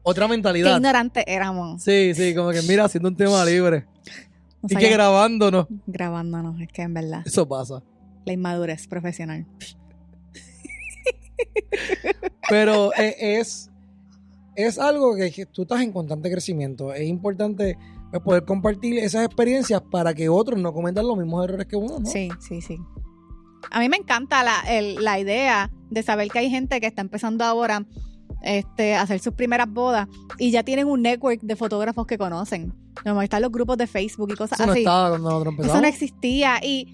otra Qué mentalidad. ignorantes éramos. Sí, sí, como que mira, haciendo un tema libre. No y que grabándonos. grabándonos. Es que en verdad, Eso pasa. la inmadurez profesional. [LAUGHS] Pero eh, es, es algo que, tú estás en constante crecimiento. Es importante pues, poder compartir esas experiencias para que otros no cometan los mismos errores que uno, ¿no? Sí, sí, sí. A mí me encanta la, el- la idea de saber que hay gente que está empezando ahora este, a hacer sus primeras bodas y ya tienen un network de fotógrafos que conocen. Como están los grupos de Facebook y cosas Eso no así. estaba cuando nosotros Eso no existía. Y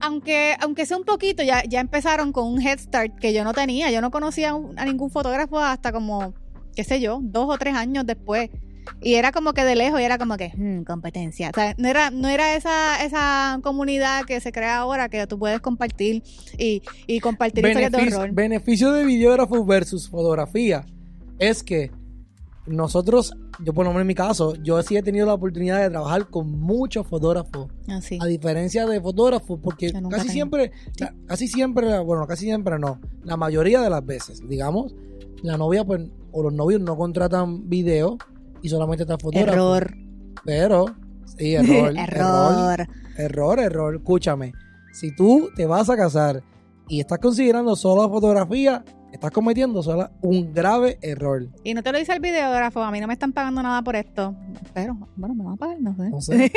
aunque, aunque sea un poquito, ya, ya empezaron con un head start que yo no tenía. Yo no conocía a, ningún fotógrafo hasta como, qué sé yo, dos o tres años después. Y era como que de lejos y era como que, "Hmm, competencia. O sea, no era, no era esa, esa comunidad que se crea ahora que tú puedes compartir y, y compartir historias de horror. beneficio de videógrafo versus fotografía es que nosotros, yo por lo menos en mi caso, yo sí he tenido la oportunidad de trabajar con muchos fotógrafos. Así. A diferencia de fotógrafos, porque casi tengo. siempre, casi siempre, bueno, casi siempre no, la mayoría de las veces, digamos, la novia pues, o los novios no contratan video y solamente está fotógrafo. Error. Pero, sí, [LAUGHS] error, error, Error. error, error. Escúchame, si tú te vas a casar y estás considerando solo fotografía, estás cometiendo solo un grave error. Y no te lo dice el videógrafo, a mí no me están pagando nada por esto. Pero, bueno, me van a pagar, no sé. No sé.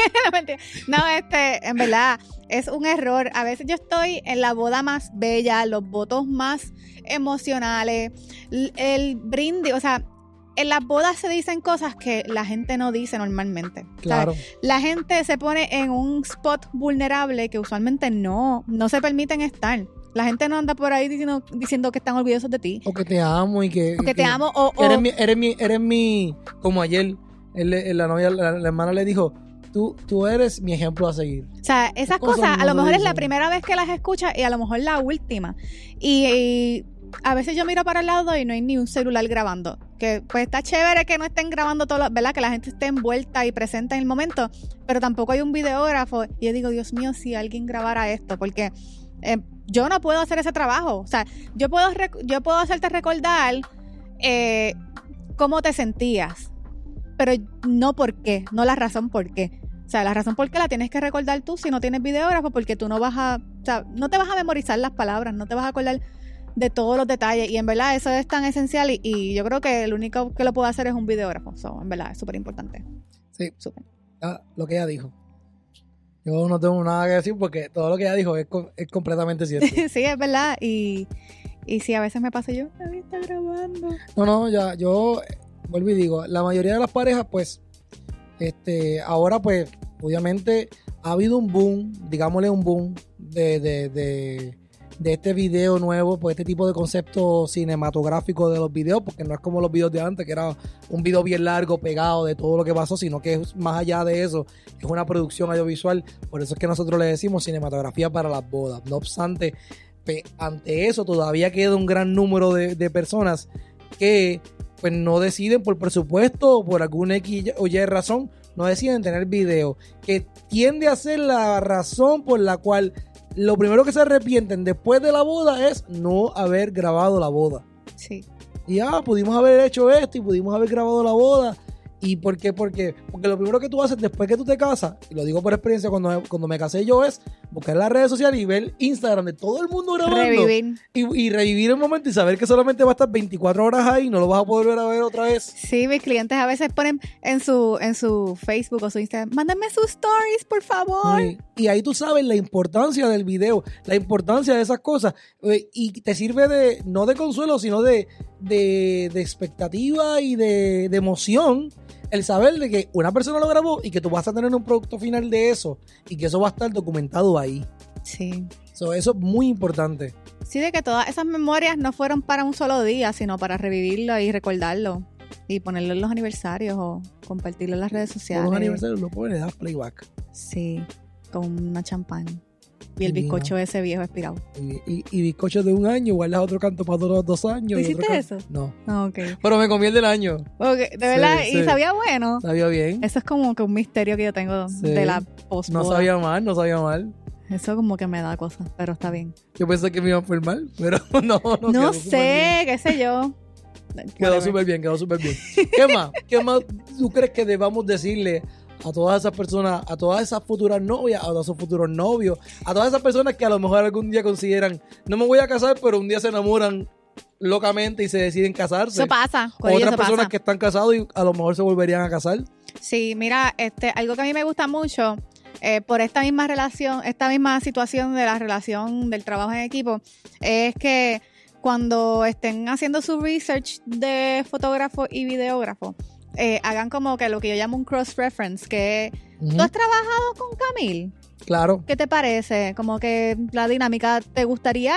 [LAUGHS] no, este, en verdad, es un error. A veces yo estoy en la boda más bella, los votos más emocionales, l- el brindis, o sea, en las bodas se dicen cosas que la gente no dice normalmente. O sea, Claro. la gente se pone en un spot vulnerable que usualmente no, no se permiten estar. La gente no anda por ahí diciendo, diciendo que están orgullosos de ti. O que te amo y que... O que te amo, o, o- Eres mi, eres mi, eres mi, como ayer, él la novia, la, la hermana le dijo, tú, tú eres mi ejemplo a seguir. O sea, esas cosas cosas, no a lo mejor es la primera vez que las escuchas y a lo mejor la última. Y, y a veces yo miro para el lado y no hay ni un celular grabando. Que pues está chévere que no estén grabando todo, lo- ¿verdad? Que la gente esté envuelta y presente en el momento, pero tampoco hay un videógrafo. Y yo digo, Dios mío, si alguien grabara esto, porque eh, yo no puedo hacer ese trabajo. O sea, yo puedo, yo puedo hacerte recordar eh, cómo te sentías, pero no por qué, no la razón por qué. O sea, la razón por qué la tienes que recordar tú si no tienes videógrafo, porque tú no vas a, o sea, no te vas a memorizar las palabras, no te vas a acordar de todos los detalles. Y en verdad eso es tan esencial y, y yo creo que el único que lo puede hacer es un videógrafo. So, en verdad es súper importante. Sí, Súper. ah, lo que ella dijo. Yo no tengo nada que decir porque todo lo que ella dijo es, es completamente cierto. [LAUGHS] sí, es verdad. Y, y sí, a veces me pasa yo, David está grabando. No, no, ya, yo vuelvo y digo, la mayoría de las parejas, pues, este, ahora, pues, obviamente ha habido un boom, digámosle un boom de, de, de, de este video nuevo, pues este tipo de concepto cinematográfico de los videos, porque no es como los videos de antes, que era un video bien largo, pegado de todo lo que pasó, sino que es más allá de eso, es una producción audiovisual, por eso es que nosotros le decimos cinematografía para las bodas. No obstante, ante eso todavía queda un gran número de, de personas que pues no deciden por presupuesto o por alguna X o Y razón, no deciden tener video, que tiende a ser la razón por la cual lo primero que se arrepienten después de la boda es no haber grabado la boda. Sí. Y ah, pudimos haber hecho esto y pudimos haber grabado la boda. ¿Y por qué? Porque, porque lo primero que tú haces después que tú te casas, y lo digo por experiencia cuando, cuando me casé yo, es buscar las redes sociales y ver Instagram de todo el mundo grabando. Revivir. Y, y revivir el momento y saber que solamente va a estar 24 horas ahí y no lo vas a poder ver a ver otra vez. Sí, mis clientes a veces ponen en su, en su Facebook o su Instagram, mándenme sus stories, por favor. Y, y ahí tú sabes la importancia del video, la importancia de esas cosas. eh, Y te sirve de, no de consuelo, sino de, de, de expectativa y de, de emoción. El saber de que una persona lo grabó y que tú vas a tener un producto final de eso y que eso va a estar documentado ahí. Sí. So, eso es muy importante. Sí, de que todas esas memorias no fueron para un solo día, sino para revivirlo y recordarlo. Y ponerlo en los aniversarios o compartirlo en las redes Por sociales. los aniversarios lo pones, das playback. Sí, con una champán. Y el bizcocho ese viejo expirado. Y, y, y bizcochos de un año, guardas otro canto para otros dos años. ¿Tú y otro hiciste eso? No. Ah, ok. Pero me comí el del año. Ok, de verdad, Sí, y sí. sabía bueno. Sabía bien. Eso es como que un misterio que yo tengo Sí. de la post No sabía mal, no sabía mal. Eso como que me da cosas, pero está bien. Yo pensé que me iba a enfermar, pero [LAUGHS] no, no. No, sé, qué sé yo. Quedó súper bien, quedó súper bien. ¿Qué más? ¿Qué más tú crees que debamos decirle a todas esas personas, a todas esas futuras novias, a todos esos futuros novios, a todas esas personas que a lo mejor algún día consideran, no me voy a casar, pero un día se enamoran locamente y se deciden casarse? Eso pasa. corillo, Otras eso personas pasa. que están casados y a lo mejor se volverían a casar. Sí, mira, este, algo que a mí me gusta mucho eh, por esta misma relación, esta misma situación de la relación del trabajo en equipo, es que cuando estén haciendo su research de fotógrafo y videógrafo, eh, hagan como que lo que yo llamo un cross-reference, que tú has trabajado con Camil. Claro. ¿Qué te parece? Como que la dinámica, ¿te gustaría?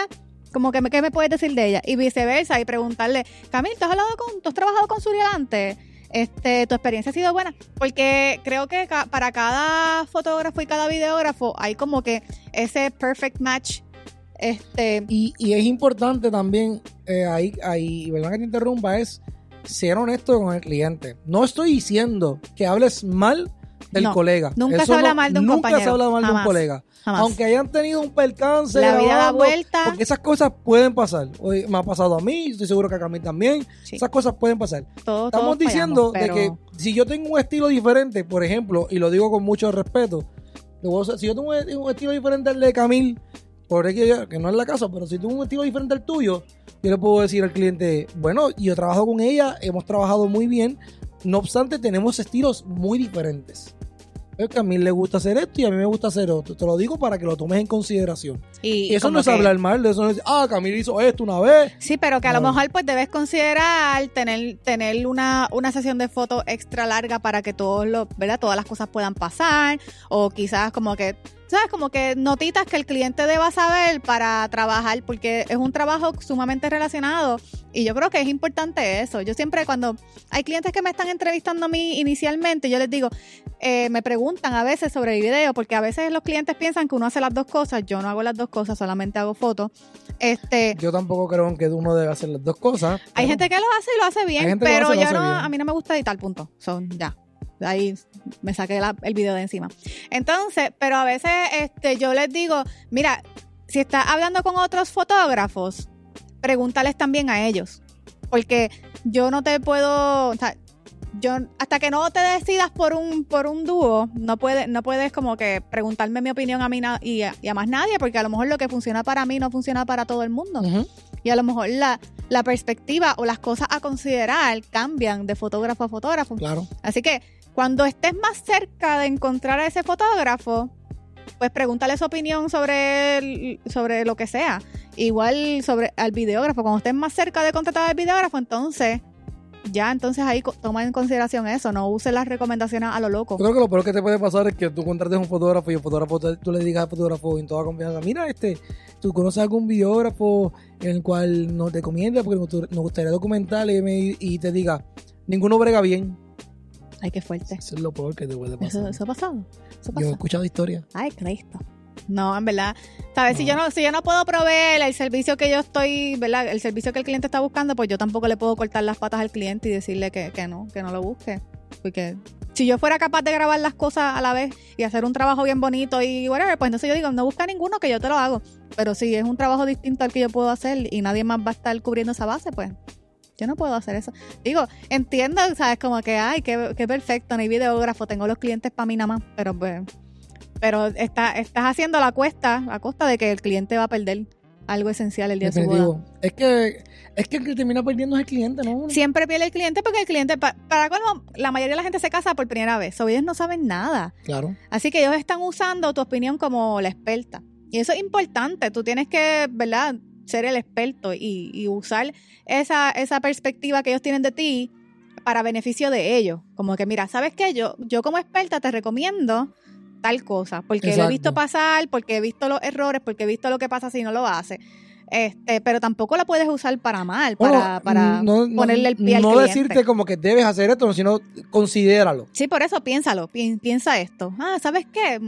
Como que, me- ¿qué me puedes decir de ella? Y viceversa, y preguntarle, Camil, ¿tú has, hablado con, ¿tú has trabajado con Suriel antes? Este, ¿Tu experiencia ha sido buena? Porque creo que ca- para cada fotógrafo y cada videógrafo hay como que ese perfect match. Este, Y, y es importante también, eh, ahí, ahí, ¿verdad que te interrumpa? Es ser honesto con el cliente. No estoy diciendo que hables mal del No, colega. nunca Eso se habla no- mal de un nunca compañero. se habla mal de un colega. jamás. Aunque hayan tenido un percance. la vida da vuelta. Porque esas cosas pueden pasar. Hoy me ha pasado a mí, estoy seguro que a Camil también. Sí, Esas cosas pueden pasar. todos- Estamos todos diciendo fallamos, de pero- que si yo tengo un estilo diferente, por ejemplo, y lo digo con mucho respeto, si yo tengo un estilo diferente al de Camil, por X, Y, que no es la casa, pero si tengo un estilo diferente al tuyo, yo le puedo decir al cliente, bueno, yo trabajo con ella, hemos trabajado muy bien, no obstante tenemos estilos muy diferentes. Es que a mí le gusta hacer esto y a mí me gusta hacer otro. Te lo digo para que lo tomes en consideración. y Y eso no es que- hablar mal, de eso no es, ah, Camil hizo esto una vez. Sí, pero que a lo mejor pues debes considerar tener, tener una, una sesión de fotos extra larga para que todos los, ¿verdad? todas las cosas puedan pasar. O quizás como que, ¿sabes? Como que notitas que el cliente deba saber para trabajar, porque es un trabajo sumamente relacionado. Y yo creo que es importante eso. Yo siempre cuando hay clientes que me están entrevistando a mí inicialmente, yo les digo, eh, me preguntan a veces sobre el video, porque a veces los clientes piensan que uno hace las dos cosas. Yo no hago las dos cosas, solamente hago fotos. Este, Yo tampoco creo que uno debe hacer las dos cosas. hay gente que lo hace y lo hace bien, pero yo no, bien. a mí no me gusta editar, punto. Son ya. Ahí me saqué el video de encima. Entonces, pero a veces este, yo les digo, mira, si estás hablando con otros fotógrafos, pregúntales también a ellos. Porque yo no te puedo, yo hasta que no te decidas por un por un dúo, no puedes no puedes como que preguntarme mi opinión a mí y a, y a más nadie, porque a lo mejor lo que funciona para mí no funciona para todo el mundo. Y a lo mejor la, la perspectiva o las cosas a considerar cambian de fotógrafo a fotógrafo. Claro. Así que cuando estés más cerca de encontrar a ese fotógrafo, pues pregúntale su opinión sobre, el- sobre lo que sea. Igual sobre al videógrafo. Cuando estés más cerca de contratar al videógrafo, entonces ya entonces ahí toma en consideración eso. No uses las recomendaciones a lo loco. Yo creo que lo peor que te puede pasar es que tú contrates un fotógrafo y el fotógrafo te- tú le digas al fotógrafo en toda confianza, mira, este, tú conoces algún videógrafo en el cual nos recomienda porque nos, gustaría documentar y, y te diga, ninguno brega bien. Ay, qué fuerte. Eso es lo peor que te puede pasar. Eso, eso ha pasado. Eso Yo he escuchado historias. Ay, Cristo. No, en verdad. ¿Sabes? Si yo no, si yo no puedo proveer el servicio que yo estoy, ¿verdad? El servicio que el cliente está buscando, pues yo tampoco le puedo cortar las patas al cliente y decirle que, que no, que no lo busque. Porque si yo fuera capaz de grabar las cosas a la vez y hacer un trabajo bien bonito y whatever, pues entonces yo digo, no busca ninguno que yo te lo hago. Pero si es un trabajo distinto al que yo puedo hacer y nadie más va a estar cubriendo esa base, pues yo no puedo hacer eso. Digo, entiendo, ¿sabes? Como que, ay, qué, qué perfecto, no hay videógrafo, tengo los clientes para mí nada más, pero pues pero está, estás haciendo la cuesta a costa de que el cliente va a perder algo esencial el día de su boda. Definitivo. Es que, es que el que termina perdiendo es el cliente, ¿no? Siempre pierde el cliente porque el cliente, pa- para colmo, la mayoría de la gente se casa por primera vez, so ellos no saben nada. Claro. Así que ellos están usando tu opinión como la experta. Y eso es importante, tú tienes que, ¿verdad?, ser el experto y, y usar esa, esa perspectiva que ellos tienen de ti para beneficio de ellos. Como que, mira, ¿sabes qué? Yo, yo como experta te recomiendo tal cosa, porque lo he visto pasar, porque he visto los errores, porque he visto lo que pasa si no lo hace. Este, pero tampoco la puedes usar para mal, para, Bueno, para no- no- ponerle el pie al No cliente. decirte como que debes hacer esto, sino considéralo. Sí, por eso piénsalo, pi- piensa esto. Ah, ¿sabes qué?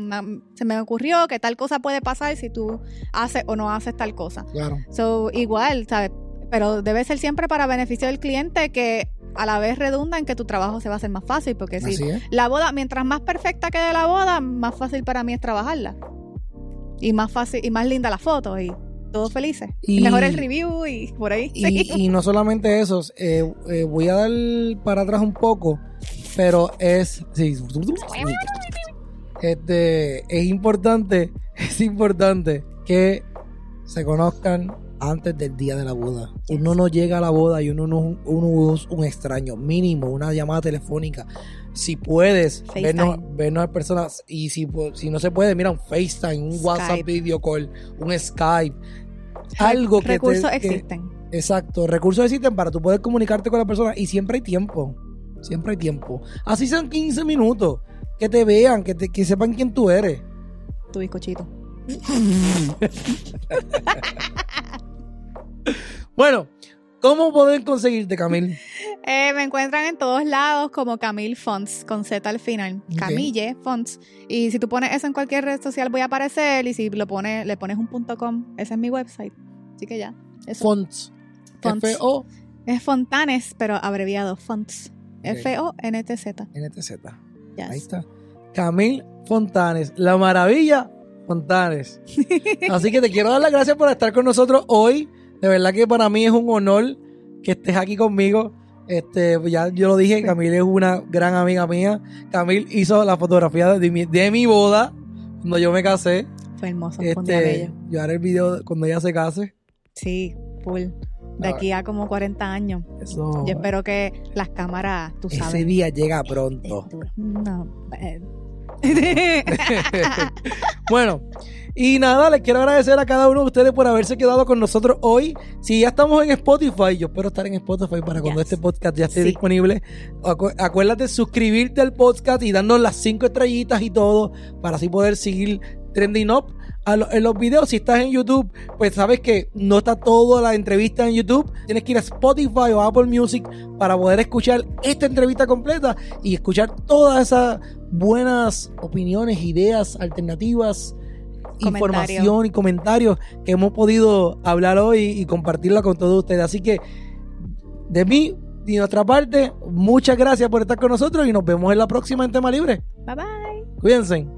Se me ocurrió que tal cosa puede pasar si tú haces o no haces tal cosa. Claro. So, igual, ¿sabes? Pero debe ser siempre para beneficio del cliente que a la vez redunda en que tu trabajo se va a hacer más fácil, porque si la boda, mientras más perfecta quede la boda, más fácil para mí es trabajarla. Y más fácil y más linda la foto y todos felices. Y, Y- mejor el review y por ahí. Y, y no solamente eso, eh, eh, voy a dar para atrás un poco, pero es. Sí, este, es importante, [LAUGHS] es importante que se conozcan antes del día de la boda. Uno no llega a la boda y uno no uno es un extraño, mínimo una llamada telefónica. Si puedes, vernos, vernos a personas y si, si no se puede, mira un FaceTime, un WhatsApp video call, un Skype, algo que te- Recursos que- existen. Exacto, recursos existen para tú poder comunicarte con la persona y siempre hay tiempo. Siempre hay tiempo. Así sean 15 minutos. Que te vean, que, te- que sepan quién tú eres. Tu bizcochito. [LAUGHS] Bueno, ¿cómo pueden conseguirte, Camil? Eh, me encuentran en todos lados como Camille Fonts, con Z al final. Camille Fonts. Y si tú pones eso en cualquier red social voy a aparecer. Y si lo pones, le pones un punto .com, ese es mi website. Así que ya. Eso. Fonts. Fonts. F-O-N-T-Z. es Fontanes, pero abreviado. Fonts. F-O-N-T-Z. Yes. Ahí está. Camil Fontanes. La maravilla Fontanes. [LAUGHS] Así que te quiero dar las gracias por estar con nosotros hoy. De verdad que para mí es un honor que estés aquí conmigo. Este, ya yo lo dije, Camil es una gran amiga mía. Camil hizo la fotografía de mi, de mi boda cuando yo me casé. Fue hermoso. Fue un día Este, bello. yo haré el video cuando ella se case. Sí, full. De Ah. aquí a como 40 años. Eso, Yo espero que las cámaras, tú ese sabes. día llega pronto. No. eh. [LAUGHS] Bueno, y nada, les quiero agradecer a cada uno de ustedes por haberse quedado con nosotros hoy. Si ya estamos en Spotify, yo espero estar en Spotify para cuando Yes. este podcast ya esté Sí. disponible. Acu- acuérdate suscribirte al podcast y darnos las cinco estrellitas y todo para así poder seguir trending up a lo- en los videos. Si estás en YouTube, pues sabes que no está toda la entrevista en YouTube. Tienes que ir a Spotify o Apple Music para poder escuchar esta entrevista completa y escuchar todas esas buenas opiniones, ideas, alternativas, Comentario. información y comentarios que hemos podido hablar hoy y compartirla con todos ustedes. Así que de mí y de nuestra parte, muchas gracias por estar con nosotros y nos vemos en la próxima en Tema Libre. Bye bye. Cuídense.